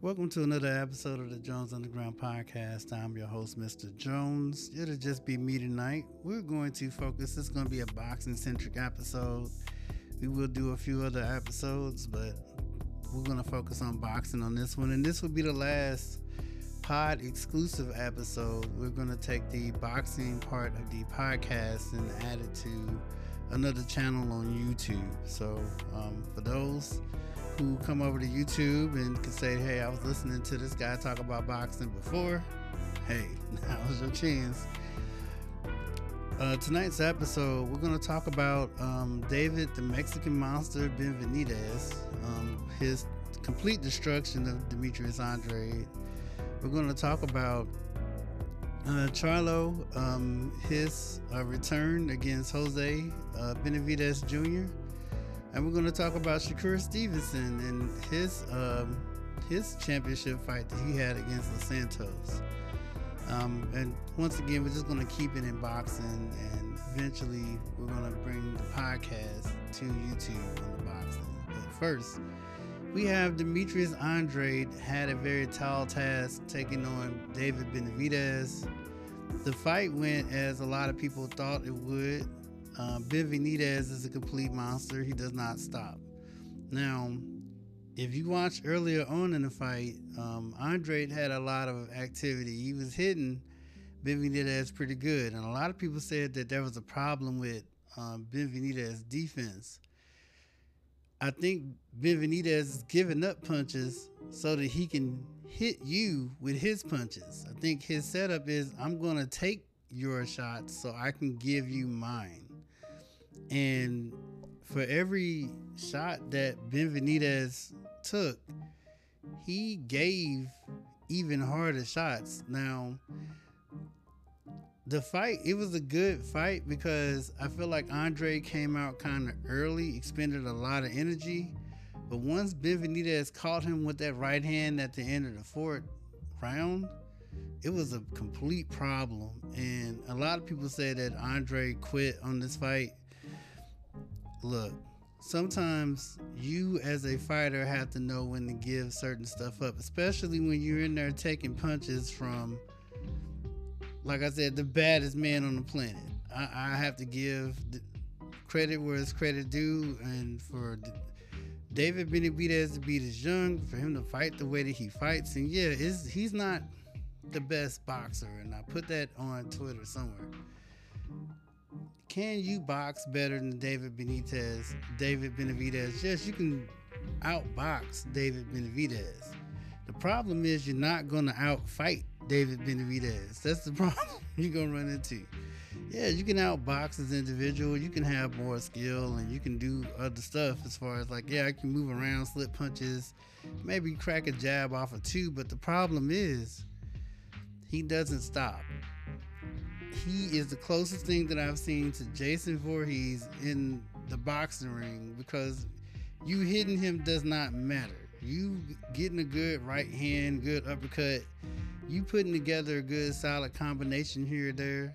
Welcome to another episode of the Jones Underground Podcast. I'm your host, Mr. Jones. It'll just be me tonight. We're going to focus, it's going to be a boxing centric episode. We will do a few other episodes, but we're going to focus on boxing on this one. And this will be the last pod exclusive episode. We're going to take the boxing part of the podcast and add it to another channel on YouTube. So, um, for those, who come over to YouTube and can say, hey, I was listening to this guy talk about boxing before. Hey, now's your chance. Uh, tonight's episode, we're going to talk about um, David, the Mexican monster, Benavidez, um, his complete destruction of Demetrius Andre. We're going to talk about uh, Charlo, um, his uh, return against Jose uh, Benavidez Jr and we're going to talk about Shakur Stevenson and his um, his championship fight that he had against Los Santos. Um, and once again, we're just going to keep it in boxing, and eventually we're going to bring the podcast to YouTube on the boxing. But first, we have Demetrius Andrade had a very tall task taking on David Benavidez. The fight went as a lot of people thought it would. Uh, Benavidez is a complete monster. He does not stop. Now, if you watch earlier on in the fight, um, Andrade had a lot of activity. He was hitting Benavidez pretty good, and a lot of people said that there was a problem with um, Benavidez's defense. I think Benavidez is giving up punches so that he can hit you with his punches. I think his setup is I'm going to take your shots so I can give you mine. And for every shot that Benavidez took, he gave even harder shots. Now, the fight, it was a good fight because I feel like Andre came out kind of early, expended a lot of energy. But once Benavidez caught him with that right hand at the end of the fourth round, it was a complete problem. And a lot of people say that Andre quit on this fight look, sometimes you as a fighter have to know when to give certain stuff up, especially when you're in there taking punches from, like I said, the baddest man on the planet. I, I have to give credit where it's credit due, and for David Benavidez to beat his young, for him to fight the way that he fights, and yeah, he's not the best boxer, and I put that on Twitter somewhere can you box better than David Benitez, David Benavidez? Yes, you can outbox David Benavidez. The problem is you're not gonna outfight David Benavidez. That's the problem you're gonna run into. Yeah, you can outbox as an individual. You can have more skill and you can do other stuff as far as like, yeah, I can move around, slip punches, maybe crack a jab off of two. But the problem is he doesn't stop he is the closest thing that I've seen to Jason Voorhees in the boxing ring because you hitting him does not matter. You getting a good right hand, good uppercut, you putting together a good solid combination here or there.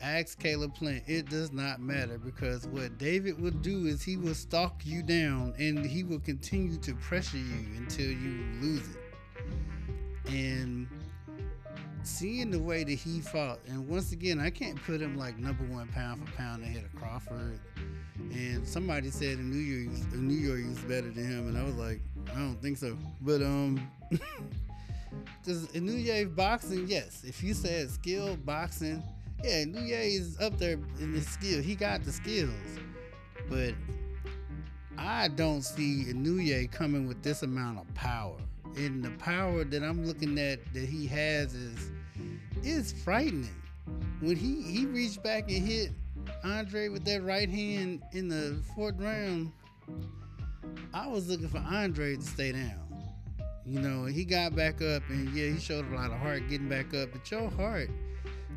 Ask Caleb Plant. It does not matter because what David will do is he will stalk you down and he will continue to pressure you until you lose it. And seeing the way that he fought, and once again, I can't put him like number one pound for pound ahead of Crawford. And somebody said in New York, in New York, he was better than him, and I was like, I don't think so. But um, because in New York boxing, yes, if you said skill boxing, yeah, York is up there in the skill. He got the skills, but I don't see Inoue coming with this amount of power and the power that I'm looking at that he has is is frightening. When he he reached back and hit Andre with that right hand in the fourth round, I was looking for Andre to stay down. You know, he got back up and yeah, he showed a lot of heart getting back up, but your heart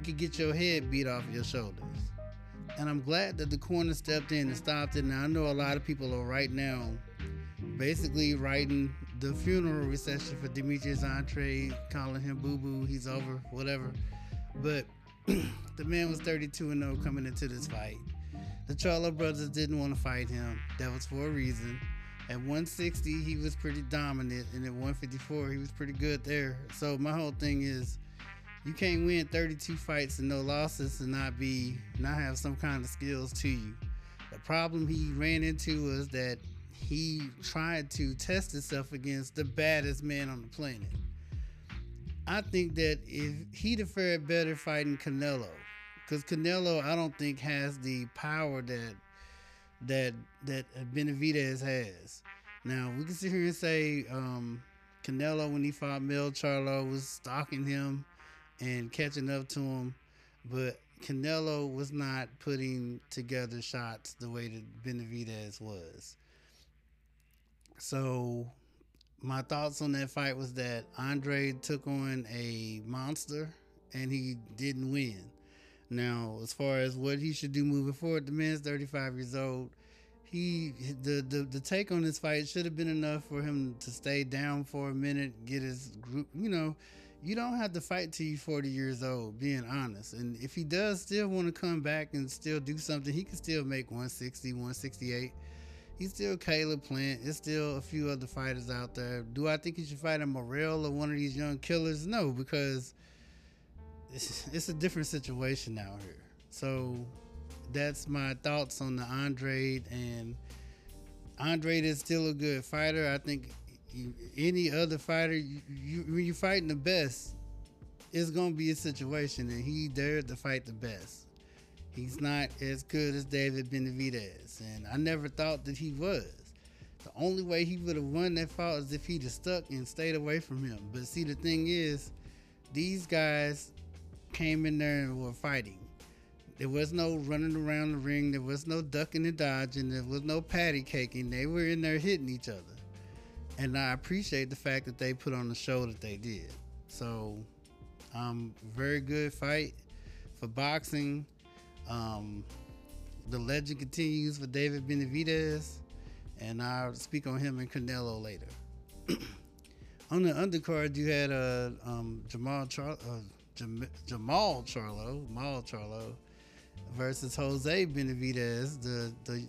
could get your head beat off your shoulders. And I'm glad that the corner stepped in and stopped it. Now I know a lot of people are right now basically writing the funeral reception for Demetrius Andrade, calling him boo boo, he's over, whatever. But the man was 32 and 0 coming into this fight. The Charlo brothers didn't want to fight him. That was for a reason. At 160, he was pretty dominant, and at 154, he was pretty good there. So my whole thing is, you can't win 32 fights and no losses and not be not have some kind of skills to you. The problem he ran into was that he tried to test himself against the baddest man on the planet. I think that if he'd have fared better fighting Canelo, because Canelo, I don't think has the power that that that Benavidez has. Now we can sit here and say um, Canelo when he fought Mel Charlo was stalking him and catching up to him, but Canelo was not putting together shots the way that Benavidez was. So my thoughts on that fight was that Andre took on a monster and he didn't win. Now, as far as what he should do moving forward, the man's 35 years old. He the, the the take on this fight should have been enough for him to stay down for a minute, get his group. You know, you don't have to fight till you're 40 years old. Being honest, and if he does still want to come back and still do something, he can still make 160, 168 he's still Caleb Plant. There's still a few other fighters out there. Do I think he should fight a Morrell or one of these young killers? No, because it's, it's a different situation out here. So that's my thoughts on the Andre and Andre is still a good fighter. I think you, any other fighter, you, you, when you're fighting the best, it's gonna be a situation, and he dared to fight the best. He's not as good as David Benavidez, and I never thought that he was. The only way he would have won that fight is if he'd have stuck and stayed away from him. But see, the thing is, these guys came in there and were fighting. There was no running around the ring. There was no ducking and dodging. There was no patty caking. They were in there hitting each other. And I appreciate the fact that they put on the show that they did. So, um, very good fight for boxing. Um, the legend continues for David Benavidez, and I'll speak on him and Canelo later. on the undercard, you had uh, um, Jamal uh, Jam- Jermall Charlo, Jermall Charlo, versus Jose Benavidez, the the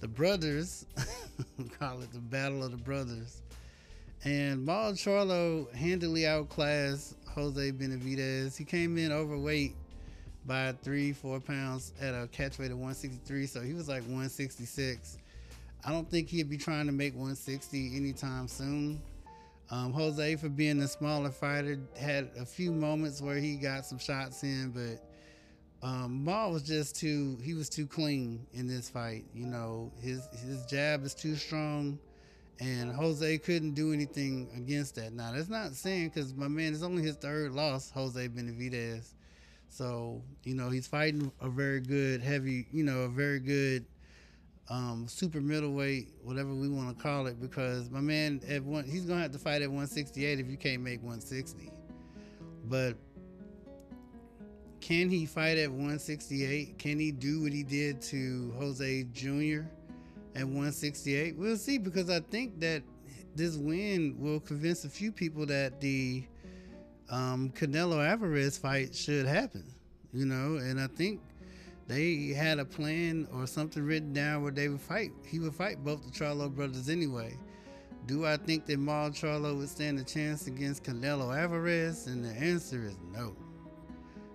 the brothers. call it the battle of the brothers. And Maul Charlo handily outclassed Jose Benavidez. He came in overweight by three, four pounds at a catch weight of 163. So he was like 166. I don't think he'd be trying to make 160 anytime soon. Um, Jose, for being a smaller fighter, had a few moments where he got some shots in, but um, Maul was just too he was too clean in this fight. You know, his his jab is too strong, and Jose couldn't do anything against that. Now that's not saying because my man is only his third loss, Jose Benavidez. So, you know, he's fighting a very good heavy, you know, a very good um, super middleweight, whatever we want to call it, because my man at one he's gonna have to fight at 168 if you can't make 160. But can he fight at 168? Can he do what he did to Jose Jr. at 168? We'll see because I think that this win will convince a few people that the um, Canelo Alvarez fight should happen, you know, and I think they had a plan or something written down where they would fight. He would fight both the Charlo brothers anyway. Do I think that Maul Charlo would stand a chance against Canelo Alvarez? And the answer is no.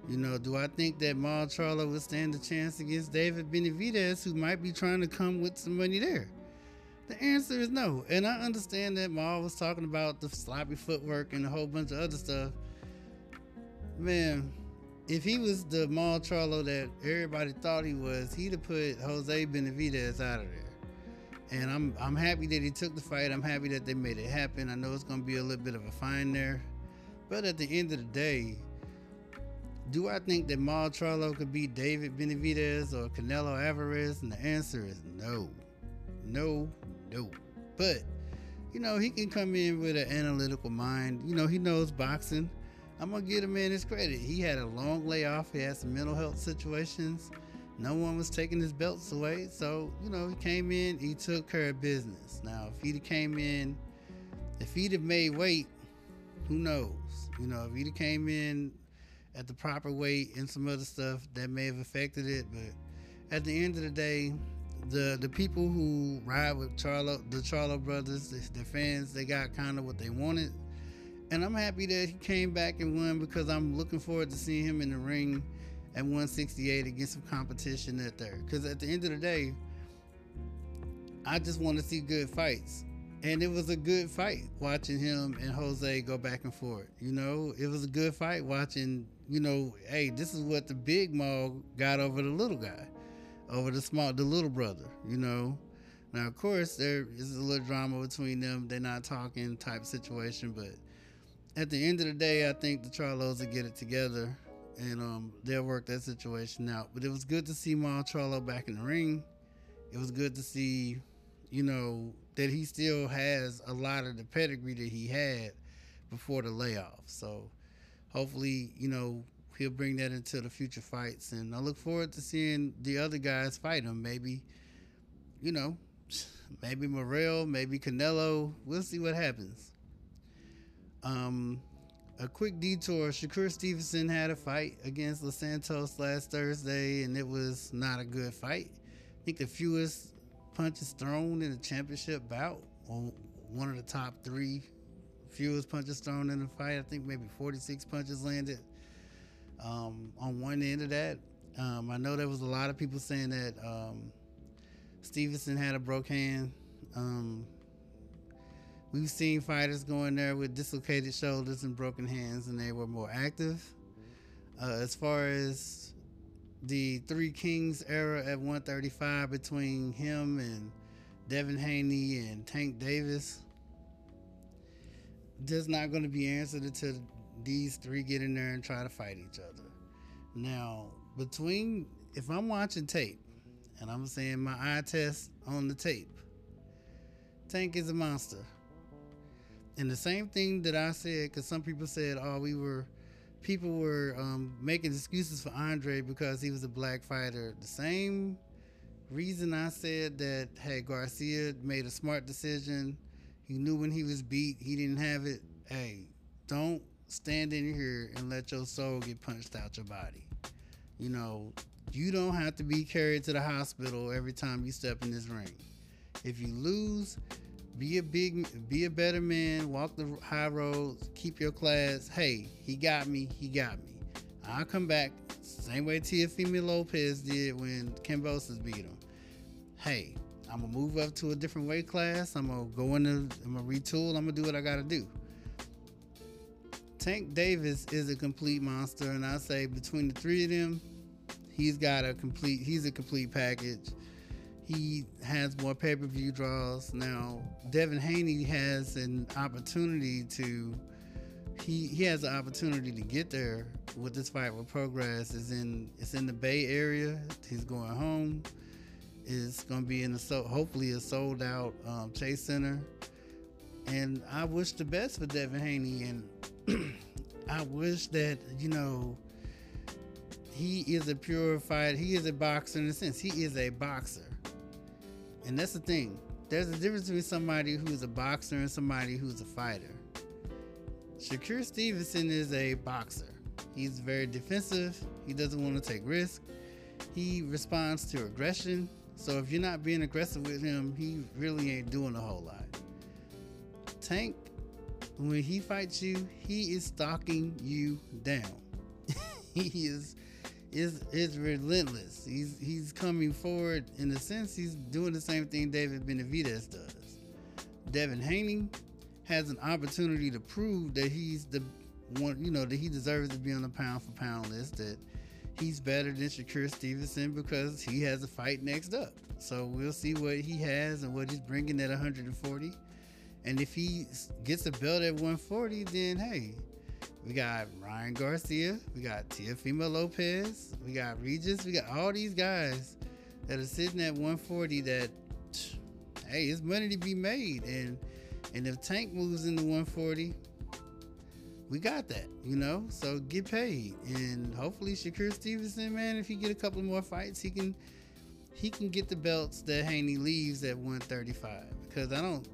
You know, do I think that Maul Charlo would stand a chance against David Benavidez, who might be trying to come with some money there? The answer is no. And I understand that Maul was talking about the sloppy footwork and a whole bunch of other stuff. Man, if he was the Maul Charlo that everybody thought he was, he'd have put Jose Benavidez out of there. And I'm I'm happy that he took the fight. I'm happy that they made it happen. I know it's gonna be a little bit of a fine there. But at the end of the day, do I think that Maul Charlo could beat David Benavidez or Canelo Alvarez? And the answer is no. No, no. But, you know, he can come in with an analytical mind. You know, he knows boxing. I'm to give the man his credit. He had a long layoff, he had some mental health situations. No one was taking his belts away. So, you know, he came in, he took care of business. Now, if he'd have came in, if he'd have made weight, who knows? You know, if he'd have came in at the proper weight and some other stuff, that may have affected it. But at the end of the day, the the people who ride with Charlo, the Charlo brothers, the, the fans, they got kind of what they wanted, and I'm happy that he came back and won because I'm looking forward to seeing him in the ring at 168 against some competition at there. Because at the end of the day, I just want to see good fights. And it was a good fight watching him and Jose go back and forth. You know, it was a good fight watching, you know, hey, this is what the big mall got over the little guy, over the small, the little brother, you know. Now, of course, there is a little drama between them. They're not talking type situation, but at the end of the day, I think the Charlos will get it together and um, they'll work that situation out. But it was good to see Maul Charlo back in the ring. It was good to see, you know, that he still has a lot of the pedigree that he had before the layoff. So hopefully, you know, he'll bring that into the future fights. And I look forward to seeing the other guys fight him. Maybe, you know, maybe Morrell, maybe Canelo. We'll see what happens. Um, a quick detour. Shakur Stevenson had a fight against Los Santos last Thursday, and it was not a good fight. I think the fewest punches thrown in a championship bout, or one of the top three fewest punches thrown in a fight. I think maybe 46 punches landed um, on one end of that. Um, I know there was a lot of people saying that um, Stevenson had a broke hand. Um, we've seen fighters go in there with dislocated shoulders and broken hands, and they were more active. Uh, as far as the Three Kings era at 135 between him and Devin Haney and Tank Davis, there's not going to be answered until these three get in there and try to fight each other. Now, between if I'm watching tape and I'm saying my eye test on the tape, Tank is a monster. And the same thing that I said, because some people said, oh, we were, people were um, making excuses for Andre because he was a black fighter. The same reason I said that, hey, Garcia made a smart decision. He knew when he was beat, he didn't have it. Hey, don't stand in here and let your soul get punched out your body. You know, you don't have to be carried to the hospital every time you step in this ring. If you lose, be a big, be a better man. Walk the high roads. Keep your class. Hey, he got me. He got me. I'll come back. Same way Teofimo Lopez did when Kambosos beat him. Hey, I'm gonna move up to a different weight class. I'm gonna go into. I'm gonna retool. I'm gonna do what I gotta do. Tank Davis is a complete monster, and I say between the three of them, he's got a complete. He's a complete package he has more pay per view draws. Now, Devin Haney has an opportunity to. He, he has an opportunity to get there with this fight with Prograis. Is in it's in the bay area. He's going home. It's going to be in a hopefully a sold out um, chase center. And i wish the best for devin haney and i wish that you know he is a purified he is a boxer in a sense. He is a boxer and that's the thing. There's a difference between somebody who's a boxer and somebody who's a fighter. Shakur Stevenson is a boxer. He's very defensive. He doesn't want to take risks. He responds to aggression. So if you're not being aggressive with him, he really ain't doing a whole lot. Tank, when he fights you, he is stalking you down. he is is is relentless. He's he's coming forward in a sense. He's doing the same thing David Benavidez does. Devin Haney has an opportunity to prove that he's the one. You know that he deserves to be on the pound for pound list. That he's better than Shakur Stevenson because he has a fight next up. So we'll see what he has and what he's bringing at 140. And if he gets a belt at 140, then hey, we got Ryan Garcia. We got Teofimo Lopez. We got Regis. We got all these guys that are sitting at 140 that, hey, it's money to be made. And and if Tank moves into 140, we got that, you know? So get paid. And hopefully Shakur Stevenson, man, if he get a couple more fights, he can he can get the belts that Haney leaves at 135. Because I don't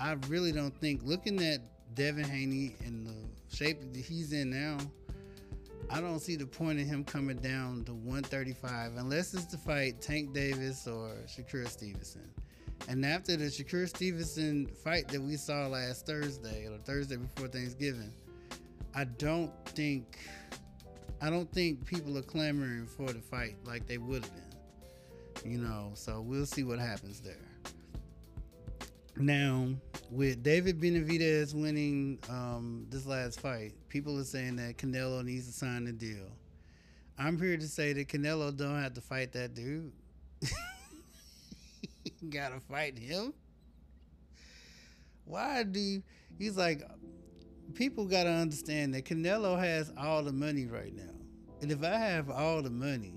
I really don't think looking at Devin Haney in the shape that he's in now, I don't see the point of him coming down to 135 unless it's to fight Tank Davis or Shakur Stevenson. And after the Shakur Stevenson fight that we saw last Thursday or Thursday before Thanksgiving, I don't think I don't think people are clamoring for the fight like they would have been. You know, so we'll see what happens there. Now, with David Benavidez winning um, this last fight, people are saying that Canelo needs to sign the deal. I'm here to say that Canelo don't have to fight that dude. Gotta fight him. Why do you, he's like people gotta understand that Canelo has all the money right now. And if I have all the money,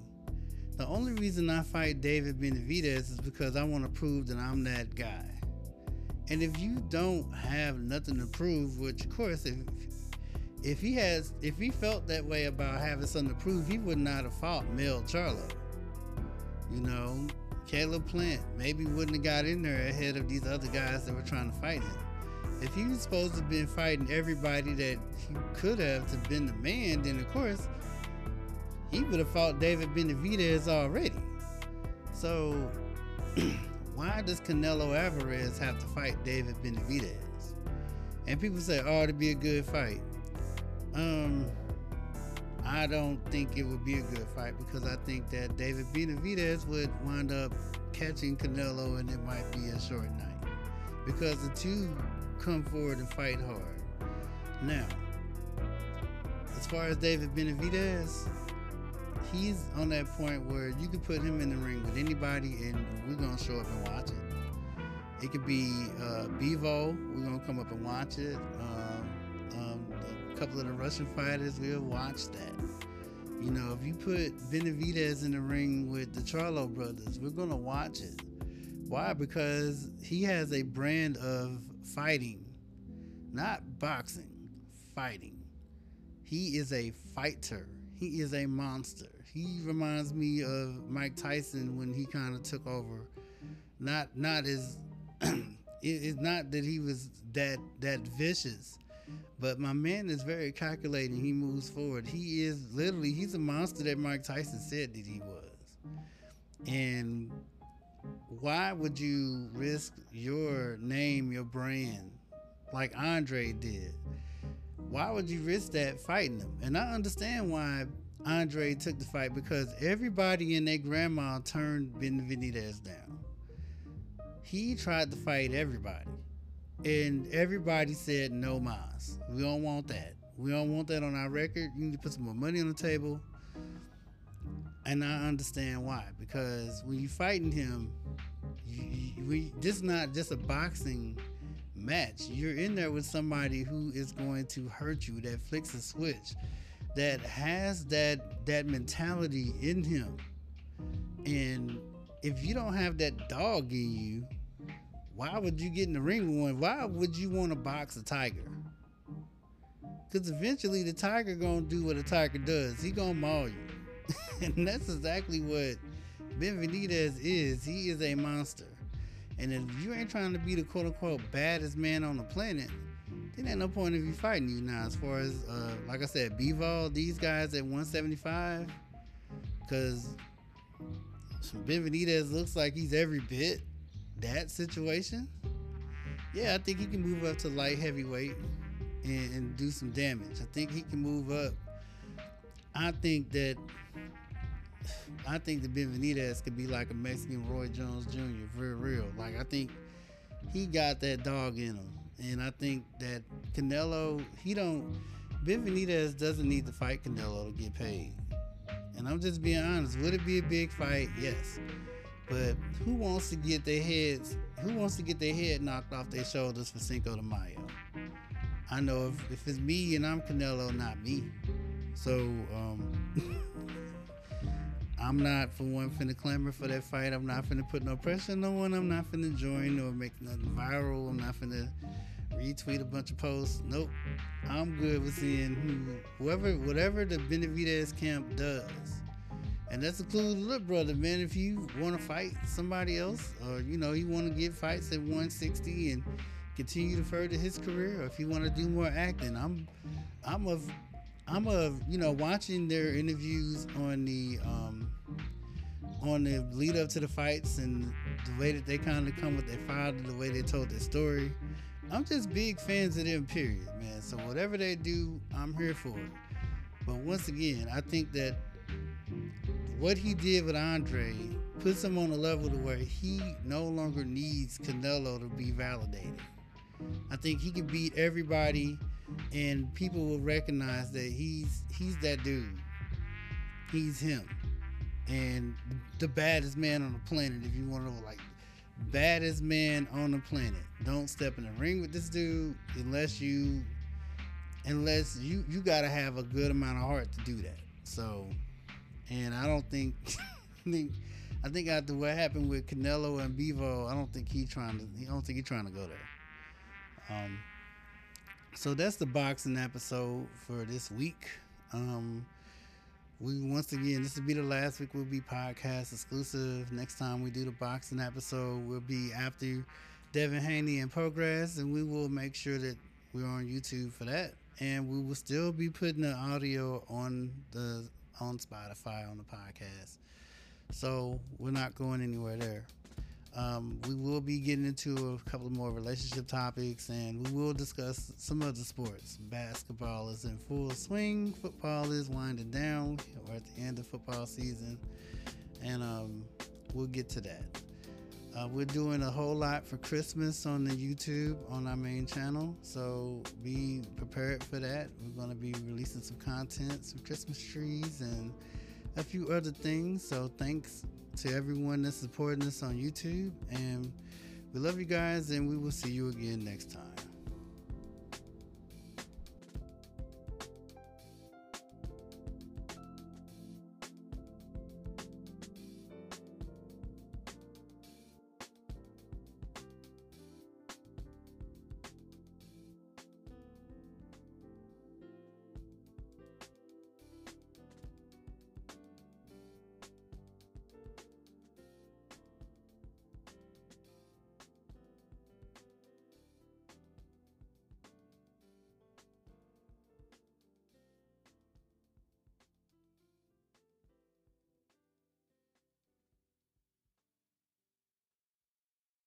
the only reason I fight David Benavidez is because I want to prove that I'm that guy. And if you don't have nothing to prove, which of course, if if he has, if he felt that way about having something to prove, he would not have fought Mel Charlo. You know, Caleb Plant maybe wouldn't have got in there ahead of these other guys that were trying to fight him. If he was supposed to have been fighting everybody that he could have to been the man, then of course he would have fought David Benavidez already. So why does Canelo Alvarez have to fight David Benavidez? And people say, oh, it'd be a good fight. Um, I don't think it would be a good fight because I think that David Benavidez would wind up catching Canelo and it might be a short night because the two come forward and fight hard. Now, as far as David Benavidez, he's on that point where you can put him in the ring with anybody and we're gonna show up and watch it. It could be uh, Bivol, we're gonna come up and watch it. Um, um, a couple of the Russian fighters, we'll watch that. You know, if you put Benavidez in the ring with the Charlo brothers, we're gonna watch it. Why? Because he has a brand of fighting, not boxing, fighting. He is a fighter. He is a monster he reminds me of Mike Tyson when he kind of took over. Not not as it, it's not that he was that that vicious, but my man is very calculating. He moves forward. He is literally he's a monster that Mike Tyson said that he was. And why would you risk your name, your brand, like Andre did? Why would you risk that fighting him? And I understand why Andre took the fight because everybody and their grandma turned Benavidez down. He tried to fight everybody, and everybody said no mas. We don't want that. We don't want that on our record. You need to put some more money on the table. And I understand why, because when you're fighting him, you, you, we, this is not just a boxing match. You're in there with somebody who is going to hurt you, that flicks a switch that has that that mentality in him. And if you don't have that dog in you, why would you get in the ring with one? Why would you want to box a tiger? Because eventually the tiger gonna do what a tiger does. He gonna maul you, and that's exactly what Benavidez is. He is a monster. And if you ain't trying to be the quote unquote baddest man on the planet, then ain't no point of you fighting you now. As far as uh, like I said, Bivol, these guys at 175, because Benavidez looks like he's every bit that situation. Yeah, I think he can move up to light heavyweight and, and do some damage. I think he can move up. I think that I think the Benavidez could be like a Mexican Roy Jones Jr. Very real. Like I think he got that dog in him. And I think that Canelo, he don't, Benavidez doesn't need to fight Canelo to get paid. And I'm just being honest. Would it be a big fight? Yes. But who wants to get their heads, who wants to get their head knocked off their shoulders for Cinco de Mayo? I know if, if it's me and I'm Canelo, not me. So, um, I'm not for one finna clamor for that fight. I'm not finna put no pressure on no one. I'm not finna join or make nothing viral. I'm not finna retweet a bunch of posts. Nope. I'm good with seeing who, whoever, whatever the Benavidez camp does. And that's includes look, brother, man. If you want to fight somebody else, or you know, you want to get fights at 160 and continue to further his career, or if you want to do more acting, I'm, I'm of, I'm a you know watching their interviews on the um, on the lead up to the fights and the way that they kind of come with their father, the way they told their story. I'm just big fans of them, period, man. So whatever they do, I'm here for it. But once again, I think that what he did with Andre puts him on a level to where he no longer needs Canelo to be validated. I think he can beat everybody, and people will recognize that he's he's that dude. He's him, and the baddest man on the planet. If you want to know, like baddest man on the planet. Don't step in the ring with this dude unless you unless you you got to have a good amount of heart to do that. So, and I don't think I think I think after what happened with Canelo and Bivol, I don't think he trying to. I don't think he's trying to go there. Um. So that's the boxing episode for this week. Um we once again this will be the last week we'll be podcast exclusive. Next time we do the boxing episode we'll be after devin haney and Prograis and we will make sure that we're on youtube for that. And we will still be putting the audio on the on spotify on the podcast. So we're not going anywhere there um, we will be getting into a couple more relationship topics and we will discuss some other sports. Basketball is in full swing, football is winding down. We're at the end of football season, and um, we'll get to that. Uh, we're doing a whole lot for Christmas on the YouTube on our main channel, so be prepared for that. We're going to be releasing some content, some Christmas trees, and a few other things. So thanks to everyone that's supporting us on YouTube. And we love you guys, and we will see you again next time.